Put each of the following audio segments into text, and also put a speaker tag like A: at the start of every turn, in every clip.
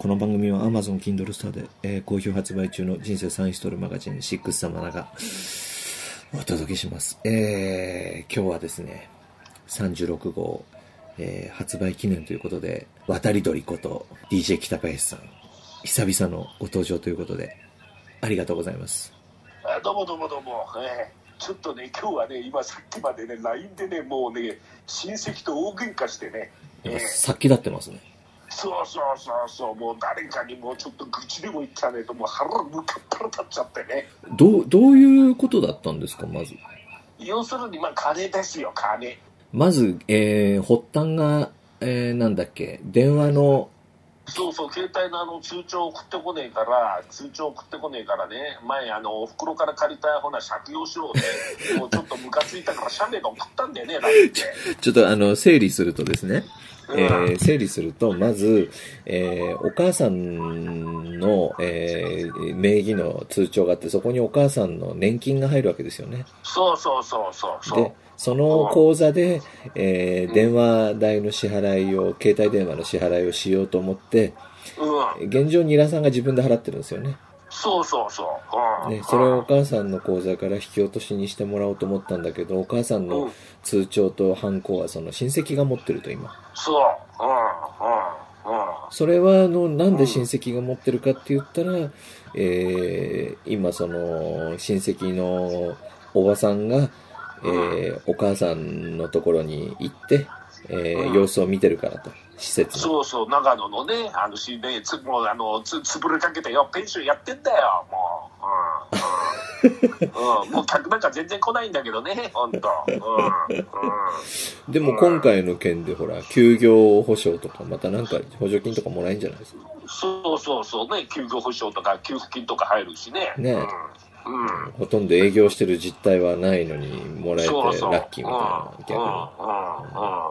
A: この番組は Amazon Kindle スターで、えー好評発売中の人生サインストールマガジン6様がお届けします。えー今日はですね、36号、えー発売記念ということで、渡り鳥こと DJ 北林さん、久々のご登場ということで、ありがとうございます。
B: あどうもどうもどうも、えーちょっとね、今日はね、今さっきまでね、LINE でね、もうね、親戚と大喧嘩してね、えー
A: さっきだってますね。
B: そうそうそうそう、もう誰かにもうちょっと愚痴でも言っちゃねえと、もう腹むかっ腹立っちゃってね。
A: どう、どういうことだったんですか、まず？
B: 要するに、まあ、金ですよ、金。
A: まず、えー、発端が、えー、なんだっけ、電話の、
B: そうそう、携帯のあの通帳送ってこねえから、通帳送ってこねえからね、前、あの、お袋から借りたほな借用書をね、もうちょっとムカついたから、写メが送ったんだよね。
A: ちょっとあの、整理するとですね、
B: うん
A: えー整理すると、まず、えーお母さんの、えー名義の通帳があって、そこにお母さんの年金が入るわけですよね。
B: そうそうそうそうそう。
A: で、その口座で、えー電話代の支払いを、携帯電話の支払いをしようと思って、
B: うん。
A: 現状、ニラさんが自分で払ってるんですよね。
B: そうそうそう。うん。
A: ね、それをお母さんの口座から引き落としにしてもらおうと思ったんだけど、お母さん
B: う
A: の
B: ん
A: 通帳とハンコはその親戚が持ってると今。
B: そう。うん。うん。うん。
A: それはあの、なんで親戚が持ってるかって言ったら、えー、今その、親戚のおばさんが、えー、お母さんのところに行って、えー
B: うん
A: 様子を見てるからと、施設の。
B: そうそう、長野のね、あのしね、つもうあのつ潰れかけてよ、ペンションやってんだよ、もう。うん。うん。うん、もう客なんか全然来ないんだけどね、ほんと。うん。うん。
A: でも今回の件でほら、休業保障とか、またなんか補助金とかもらえんじゃないですか？
B: そうそうそうね、休業保障とか給付金とか入るしね。
A: ね
B: うん。うん。
A: ほとんど営業してる実態はないのに、もらえてラ。ッキーみたいな、逆に。
B: うん。うん。うん。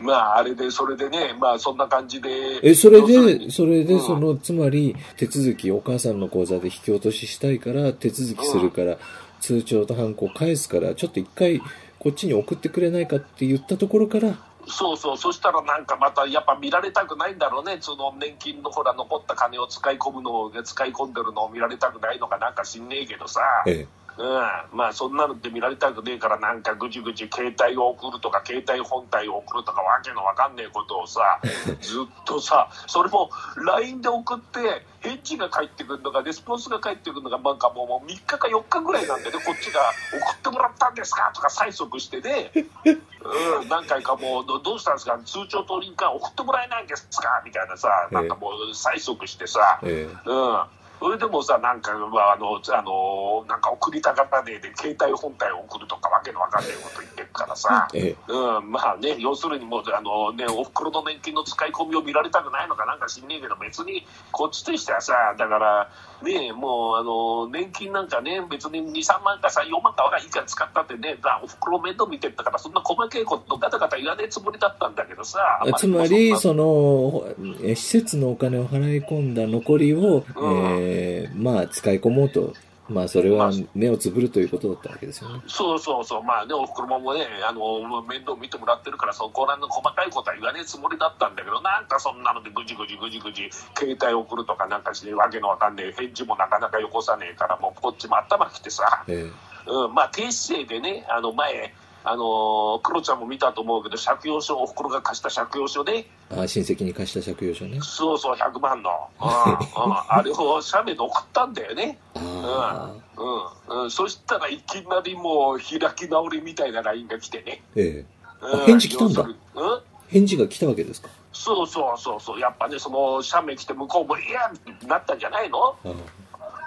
B: まあ、あれで、それでね、まあ、そんな感じで。
A: え、それで、それで、
B: うん。
A: その、つまり、手続き、お母さんの口座で引き落とししたいから、手続きするから、通帳とハンコを返すから、ちょっと一回、こっちに送ってくれないかって言ったところから、
B: そうそう、そしたらなんかまたやっぱ見られたくないんだろうね、その年金のほら残った金を使い込むのを、使い込んでるのを見られたくないのかなんか知んねえけどさ、
A: え
B: うん、まあそんなのって見られたくねえからなんかぐちぐち携帯を送るとか携帯本体を送るとかわけのわかんねえことをさ、ずっとさ、それも LINE で送って返事が返ってくるのが、レスポンスが返ってくるのがなんかもうもう3日か4日ぐらいなんでね、こっちが送ってもらったんですか？とか催促してね、うん、何回かもうど、どうしたんですか、通帳と印鑑送ってもらえないんですか？みたいなさ、なんかもう催促してさ、
A: ええ。
B: うん。それでもさ、なんか、まあ、あの、あの、なんか送りたかったねで、携帯本体を送るとかわけのわかんないこと言ってからさ、
A: ええ
B: うん、まあね、要するにもう、あのね、お袋の年金の使い込みを見られたくないのかなんか知んねえけど、別にこっちとしてはさ、だから、ね、もう、あの、年金なんかね、別に2、3万かさ、4万かわかんないから使ったってね、だお袋面倒見てったから、そんな細かいことガタガタ言わねえつもりだったんだけどさ、
A: つまり、
B: そ
A: の、え施設のお金を払い込んだ残りを、
B: うん
A: ええまあ、使い込もうと。まあ、それは目をつぶるということだったわけですよね。
B: そうそうそう、まあね、おふくろもね、あの、面倒見てもらってるから、そこらの細かいことは言わねえつもりだったんだけど、なんかそんなのでぐじぐじぐじぐじ、携帯送るとかなんかして、わけのわかんねえ、返事もなかなかよこさねえから、もうこっちも頭きてさ、
A: え
B: うん、まあ、低姿勢でね、あの、前、あの、クロちゃんも見たと思うけど、借用書、おふくろが貸した借用書で、
A: えあ親戚に貸した借用書ね。
B: そうそう、100万の、うん、うん、あれを写メで送ったんだよね。うん、うん、そしたらいきなりもう開き直りみたいな LINE が来てね。
A: ええ。
B: うん。
A: 返事来たんだ。
B: うん。
A: 返事が来たわけですか？
B: そうそうそうそう、やっぱね、その写メ来て向こうも、いやってなったんじゃないの？
A: あ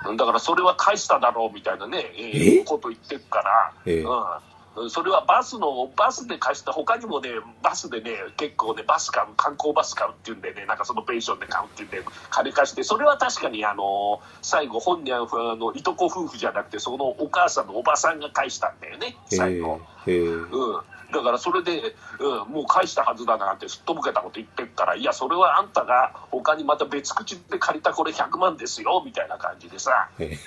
A: あ。
B: だからそれは返しただろうみたいなね、え？
A: え
B: ーこと言ってるから、
A: ええ。
B: うん、それはバスの、バスで貸した、他にもね、バスでね、結構ね、バス買う、観光バス買うっていうんでね、なんかそのペンションで買うっていうんで、金貸して、それは確かに、あの最後、本人はあのいとこ夫婦じゃなくて、そのお母さんのおばさんが返したんだよね、
A: え
B: 最後。うん、だからそれで、うん、もう返したはずだなんてすっとぼけたこと言ってるから、いや、それはあんたが他にまた別口で借りたこれ100万ですよみたいな感じでさ、
A: え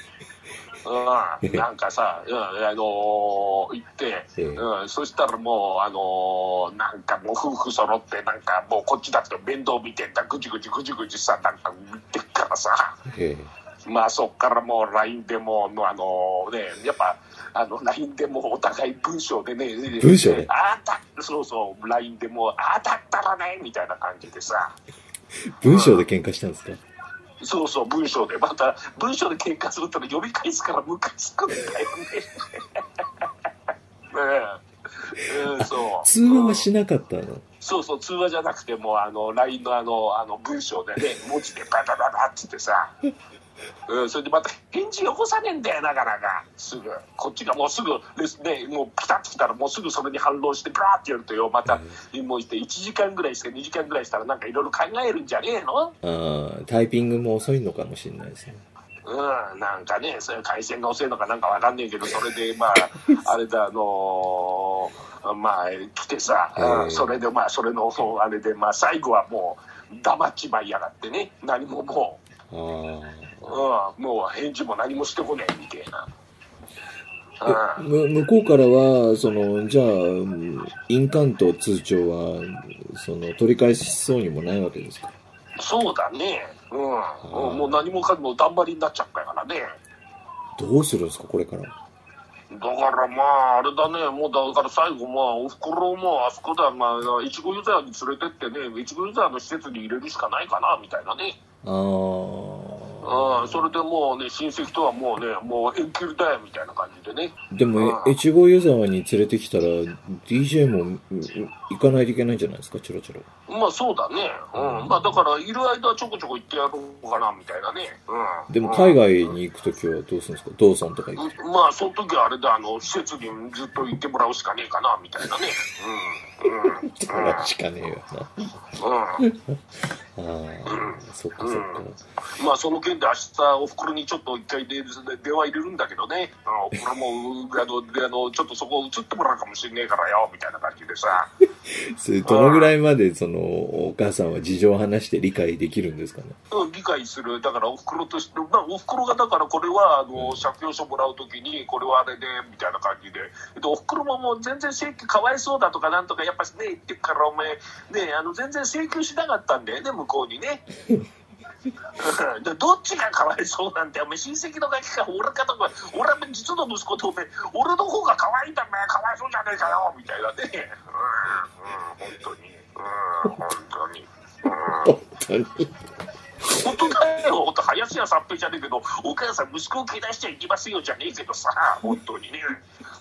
B: うん、なんかさ、うん、あのー行って、
A: ええ。
B: うん、そしたらもう、あのーなんかもう夫婦揃って、なんかもうこっちだって面倒見てんだ、ぐじぐじぐじぐじさ、なんか見てっからさ、
A: え
B: まあそっからもう LINE でもう、あのね、やっぱ、あの LINE でもうお互い文章でね、
A: 文章で？
B: ああだ、そうそう、LINE でもう、ああだったらね、みたいな感じでさ、
A: え文章で喧嘩したんですか？
B: そうそう、文章で、また文章で喧嘩すると呼び返すからムカつくんだよね。ねえうん、そう。
A: 通話はしなかったの
B: そうそう、通話じゃなくてもう、あの、LINE のあの、あの、文章でね、文字でバタバタっつってさ、うん、それでまた返事よこさねえんだよ、なかなか。すぐ。こっちがもうすぐですね、もうピタッと来たらもうすぐそれに反応して、バーってやるとよ、また、もういて1時間ぐらいして2時間ぐらいしたらなんかいろいろ考えるんじゃねえの？
A: ああタイピングも遅いのかもしれないですね
B: うん、なんかね、そういう回線が遅いのかなんかわかんねえけど、それで、まあ、あれだ、あのーまあ、来てさ、
A: ええ。
B: うんそれで、まあ、それの、あれで、まあ、最後はもう、黙っちまいやがってね、何もも
A: あ
B: う、うん、もう返事も何もしてこねえ、みたいな。
A: あ
B: うん。
A: む向こうからはそのじゃあうん印鑑と通帳はその取り返しそうにもないわけですか？
B: そうだね、うん、うん。もう何もかもだんまりになっちゃったからね。
A: どうするんですかこれから。
B: だからまあ、あれだね、もうだから最後、まあ、おふくろもあそこだ、まあ、いちごユーザーに連れてってね、いちごユーザーの施設に入れるしかないかな、みたいなね。
A: あ
B: うん、それでもうね、親戚とはもうね、もう縁切りだよ、みたいな感じでね。
A: あでも
B: うん。
A: 越後湯沢に連れてきたら DJ もうん行かないといけないんじゃないですかチョロチョロ
B: まあそうだね。うん。まあだから、いる間はちょこちょこ行ってやろうかな、みたいなね。うん。
A: でも海外に行くときはどうするんですか？ドーソンとか行く
B: うんまあ、その時はあれだ、あの、施設にずっと行ってもらうしかねえかな、みたいなね。うん。うん。
A: しかねえよ
B: うん。うん。
A: ああそっかそっか
B: まあその件で明日おふくろにちょっと一回で電話入れるん。だけどね、あおふくろもあのあのちょっとそこ移ってもらうかもしれねえからよみたいな感じでさ、
A: それどのぐらいまでそのお母さん。は事情を話して理解できるん。ですかね
B: うん、理解する、だからおふくろとして、まあ、おふくろがだからこれはあの借用書もらうときに、これはあれでみたいな感じで、でおふくろももう全然請求かわいそうだとかなん。とか、やっぱね、言ってっから、お前、ね、あの全然請求しなかったんだよね、向こうにね。どっちがかわいそうなんだよ、お前親戚のガキか、俺かとか、俺は実の息子とお前、俺の方がかわいいんだ、お前、かわいそうじゃねえかよ、みたいなね。うん、うん、本当に。うん、本当に。うん
A: 本当に
B: 本当だよ、本当、林家三平じゃねえけど、お母さん、息子を切らしちゃいけませんよじゃねえけどさ、本当にね。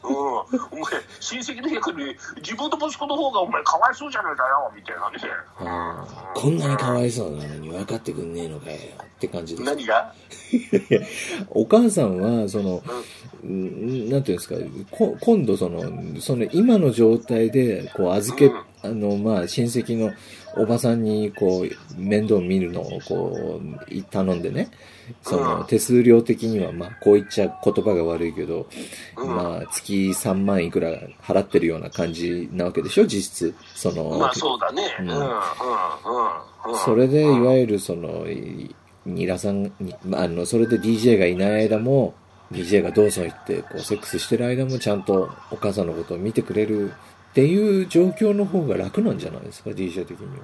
B: うん、お前、親戚の役に、自分の息子の方がお前、かわいそうじゃねえかよ、みたいなね。
A: ああこんなにかわいそうなのに分かってくんねえのかよって感じです。
B: 何が？
A: お母さんはそのうんなんていうんですかこ今度そのその今の状態でこう預け、
B: うん。
A: あのまあ親戚のおばさんにこう面倒見るのをこうい頼んでねその
B: うん
A: 手数料的にはまあこう言っちゃ言葉が悪いけど、
B: うん
A: まあ月3万いくら払ってるような感じなわけでしょ実質その、
B: まあ、そうだね。
A: う
B: うんん、うん、うん。うん
A: それでいわ
B: る。
A: ゆるそのいニラさんに、まあ、あのそれで DJ がいない間も DJ がどうぞ行ってこうセックスしてる間もちゃんとお母さんのことを見てくれるっていう状況の方が楽なんじゃないですか DJ 的には。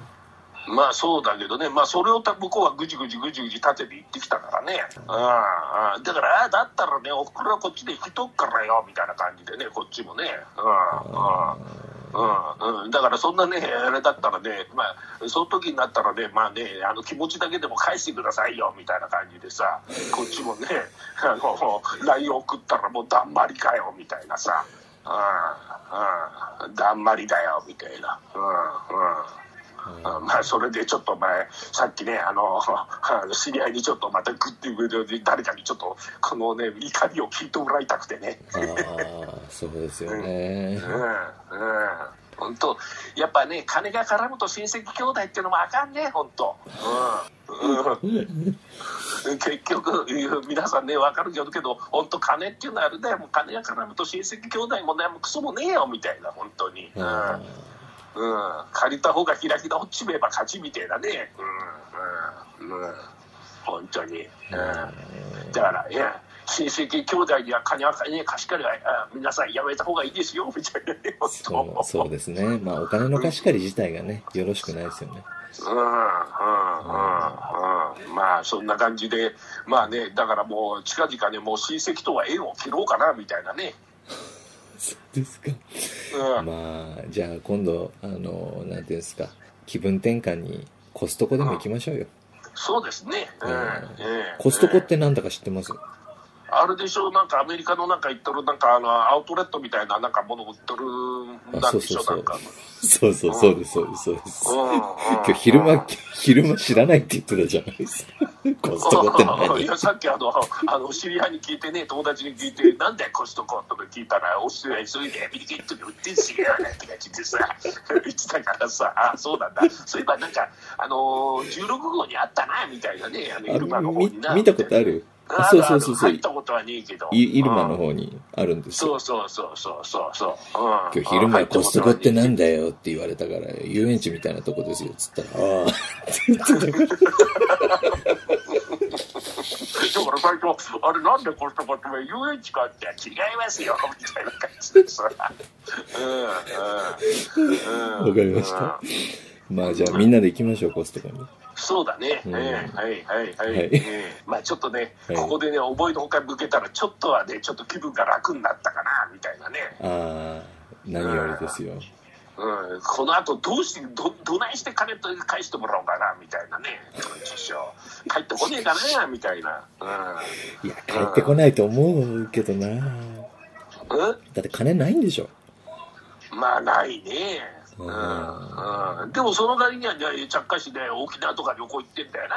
B: まあそうだけどね、まあそれを向こうはぐじぐじぐじぐじ立てて言ってきたからね。うん、だから、あだったらね、おふくろはこっちで引き取っからよ、みたいな感じでね、こっちもね。うんうん。うん、だからそんなね、あれだったらね、まあ、その時になったらね、まあね、あの気持ちだけでも返してくださいよ、みたいな感じでさ、こっちもね、あの、LINE 送ったらもうだんまりかよ、みたいなさ、うんうん、だんまりだよ、みたいな。うんうんあまあ、それでちょっと前、さっきね、あの、知り合いにちょっとまたグッて誰かにちょっと、このね、怒りを聞いてもらいたくてね。
A: ああそうですよね
B: うん、うん。本当やっぱね、金が絡むと親戚兄弟っていうのもあかんね、本当うん。うん。結局、皆さんね、わかるけど、本当金っていうのはあれだよ、もう金が絡むと親戚兄弟もね、もうクソもねえよ、みたいな、本当に。うん。
A: あ
B: うん、借りた方が開き直っちめえば勝ちみたいなね。うん、うん、うん。本当に。うん。だから、いや、親戚兄弟には金は金貸し借りはあ皆さんやめた方がいいですよ みたいな
A: そうそうですね。まあお金の貸し借り自体がねよろしくないですよね。
B: うんうんうんうん。まあそんな感じでまあねだからもう近々ねもう親戚とは縁を切ろうかなみたいなね。
A: そうですか。
B: うん。
A: まあじゃあ今度あのなんていうんですか。気分転換にコストコでも行きましょうよ、
B: そうですね、うん。
A: コストコってなんだか知ってます？
B: あれでしょなんかアメリカのなんか言っとるなんかあのアウトレットみたいななんかもの売っとるんで
A: そうそうそう。
B: しょなんか
A: そうそうそうですそう。ですそうです今日昼間昼間知らないって言ってたじゃないですか。コストコって
B: い
A: 何
B: やさっきあのあの知り合いに聞いてね友達に聞いてなんだよコストコとか聞いたらおっしゃ急いでアメリカ行って売ってんすよなんて感じでさ 言ってたからさあそうなんだ。そういえばなんかあの16号にあったなみたいなねあのイルマの方
A: み
B: にな
A: 見たことある？
B: あ
A: そうそうそうそう。
B: 入ったことはねえけど。
A: イイルマの
B: うん。
A: 方にあるんですよ。
B: そうそうそうそうそう。そう、うん、
A: 今日昼間コストコってなん
B: だ
A: だよって言われたから遊園地みたいなとこですよっつったら。ああ。って言ってたから
B: だから最初、あれなんでコストコって遊園地かって違いますよ、みたいな感じでさ。うん、うん、うん。
A: わかりました。
B: うん
A: まあじゃあみんなで行きましょうコストコに
B: そうだね。
A: うん。
B: ええはいはいはい。
A: はい。
B: ええまあちょっとね、
A: はい。
B: ここでね、思いのほか向けたら、ちょっとはね、ちょっと気分が楽になったかな、みたいなね。
A: ああ何よりですよ。
B: うん、この後どうしてどどないして金と返してもらおうかなみたいなね。感じでしょ帰ってこねえかなみたいな。
A: いや帰ってこないと思うけどな。
B: うん、うん、
A: だって金ないんでしょ。
B: まあないねう
A: うん。
B: ん、うん、でもそのなりにはねちゃっかしで沖縄とか旅行行ってんだよな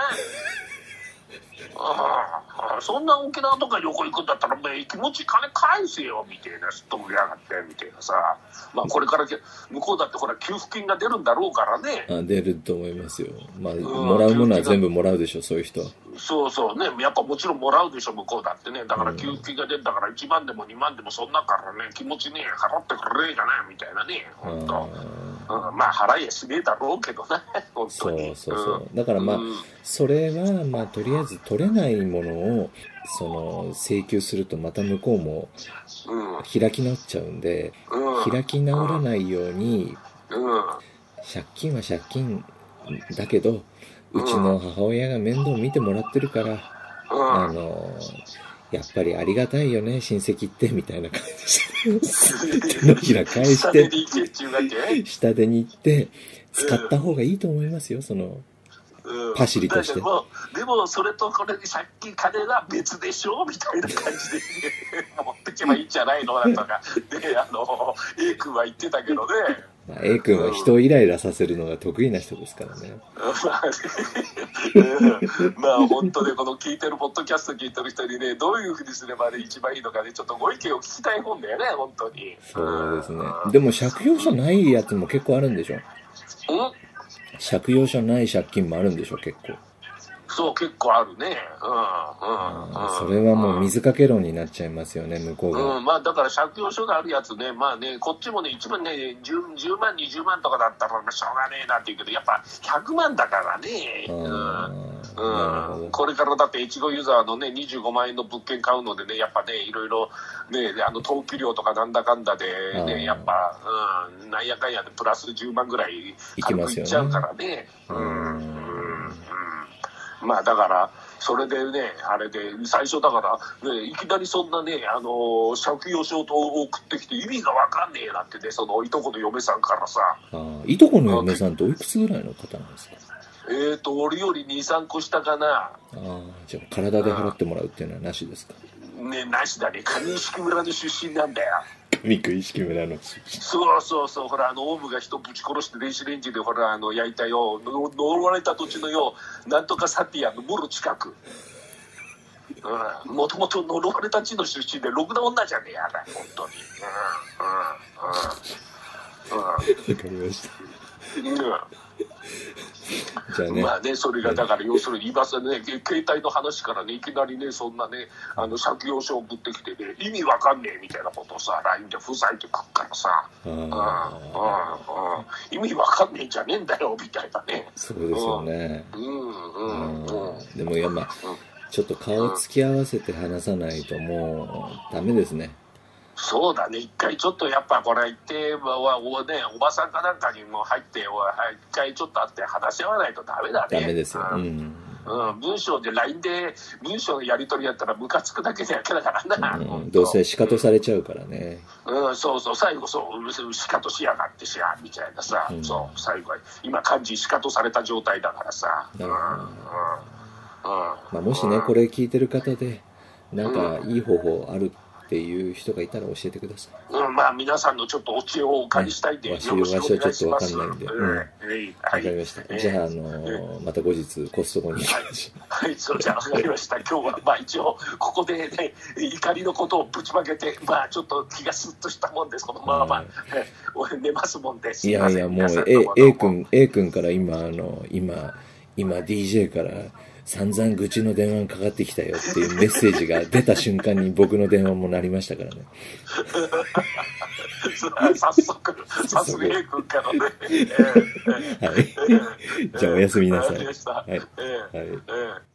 B: ああそんな沖縄とか旅行行くんだったらお前気持ち金返せよみたいなすっと盛り上がってみたいなさ。まあこれからけ向こうだってほら給付金が出るんだろうからね。
A: あ出ると思いますよ。まあもらうものは全部もらうでしょそういう人。は
B: そうそうね、やっぱもちろんもらうでしょ、向こうだってね、だから給付金が出るんだから、1万でも2万でもそんなからね、気持ちね、払ってくれねえかなみたいなね、本当、
A: あ
B: うん、まあ、払いやしねえだろうけどね、
A: そう
B: に。
A: そうそうだからまあ
B: うん。
A: それはまあとりあえず取れないものをその請求するとまた向こうも
B: うん、
A: 開き直っちゃうんで
B: うん、
A: 開き直らないように
B: うん、
A: 借金は借金だけどうちの母親が面倒見てもらってるからあ
B: うん、
A: のやっぱりありがたいよね親戚ってみたいな感じで。手のひら返して
B: 下手に行けっ
A: て使った方がいいと思いますよその
B: うん。
A: パシリとして。
B: だけどでも、それとこれで借金、金は別でしょみたいな感じで、ね、持ってけばいいんじゃないのなんとか、で、あの、A 君は言ってたけどね。
A: まあ、A 君は人をイライラさせるのが得意な人ですからね。
B: まあ本当ね、この聞いてる、ポッドキャスト聞いてる人にね、どういうふうにすれば、ね、一番いいのかね、ちょっとご意見を聞きたい本だよね、本当に。
A: そうですね
B: う。ん
A: でも借用書ないやつも結構あるんでしょ？
B: うん
A: 借用書ない借金もあるんでしょ結構。
B: そう、結構あるね。うん、うん、うん。
A: それはもう水かけ論になっちゃいますよね、向こうが。
B: うん、まあだから借用書があるやつね、まあね、こっちもね、一番ね、10, 10万、20万とかだったら、まあしょうがねえなって言うけど、やっぱ100万だからね。うんうん、
A: ど。
B: これからだって、越後ユーザーのね、25万円の物件買うのでね、やっぱね、いろいろ、ね、あの、登記料とかなんだかんだでね、やっぱ、うん、なんやかんやでプラス10万ぐらい
A: い
B: っちゃうからね。うん、
A: う
B: うんん、まあだから、それでね、あれで、最初だから、ね、いきなりそんなね、あの借用書を送ってきて意味がわかんねえなってね、そのいとこの嫁さんからさ、
A: あーいとこの嫁さんっておいくつぐらいの方なんですか？
B: えーと、俺より2、3個下かな。
A: ああ、じゃあ体で払ってもらうっていうのはなしですか？
B: ね、なしだね、上敷村の出身なんだよ。
A: 意識村の。
B: そうそうそう、ほら、あの、オウムが人ぶち殺して電子レンジで、ほら、あの、焼いたよ、の呪われた土地のよ、なんとかサティアのもろ近く。うん、もともと呪われた地の出身で、ろくな女じゃねえやだ、本当に。うん、うん、うん。
A: わかりました。
B: うん
A: じゃあね、
B: まあね、それがだから要するに今さね、け携帯の話からね、いきなりね、そんなね、あの、借用書を送ってきてね、意味わかんねえみたいなことをさ、LINE でふざいてくっからさ、うん、うん、うん
A: ああ、、
B: 意味わかんねえんじゃねえんだよ、みたいなね。
A: そうですよね。
B: うん、うん、うん。
A: うんでもいやまあちょっと顔つき合わせて話さないともうダメですね。
B: そうだね、一回ちょっとやっぱこれ行って、まあおね、おばさんかなんかにも入って、一回ちょっと会って話し合わないとダメだね。
A: ダメですよ。う
B: うん。
A: ん。
B: うん、文章で LINE で文章のやり取りやったらムカつくだけだけだからな、
A: うん。どうせ仕方されちゃうからね。
B: うん、そうそう。最後そううるせえしやがってしやみたいなさ、
A: うん。
B: そう。最後は今漢字しかとされた状態だからさ、うん。うん。うん。
A: まあ、もしね、これ聞いてる方で、なんかいい方法あるっていう人がいたら教えてください。
B: うん、まあ皆さんのちょっとお知恵をお借りしたいんで、
A: はい
B: よろしくお願いします。
A: ちょっとわかんないんで
B: うん
A: うん
B: はい
A: わかりました。じゃあ、あのーまた後日コストコに。
B: はい、それじゃあ分かりました。今日は、まあ一応、ここでね、怒りのことをぶちまけて、まあちょっと気がスッとしたもんです。このまま、
A: はい
B: え俺寝ますもんです。
A: いやいや、もう A, A
B: も
A: 君、A 君から今、あの、今、今 DJ から散々愚痴の電話がかかってきたよっていうメッセージが出た瞬間に僕の電話も鳴りましたからね。
B: 早速、早速 A 君からね。ええ
A: はい。じゃあおやすみなさい。はい。
B: ええ
A: はい。
B: ええ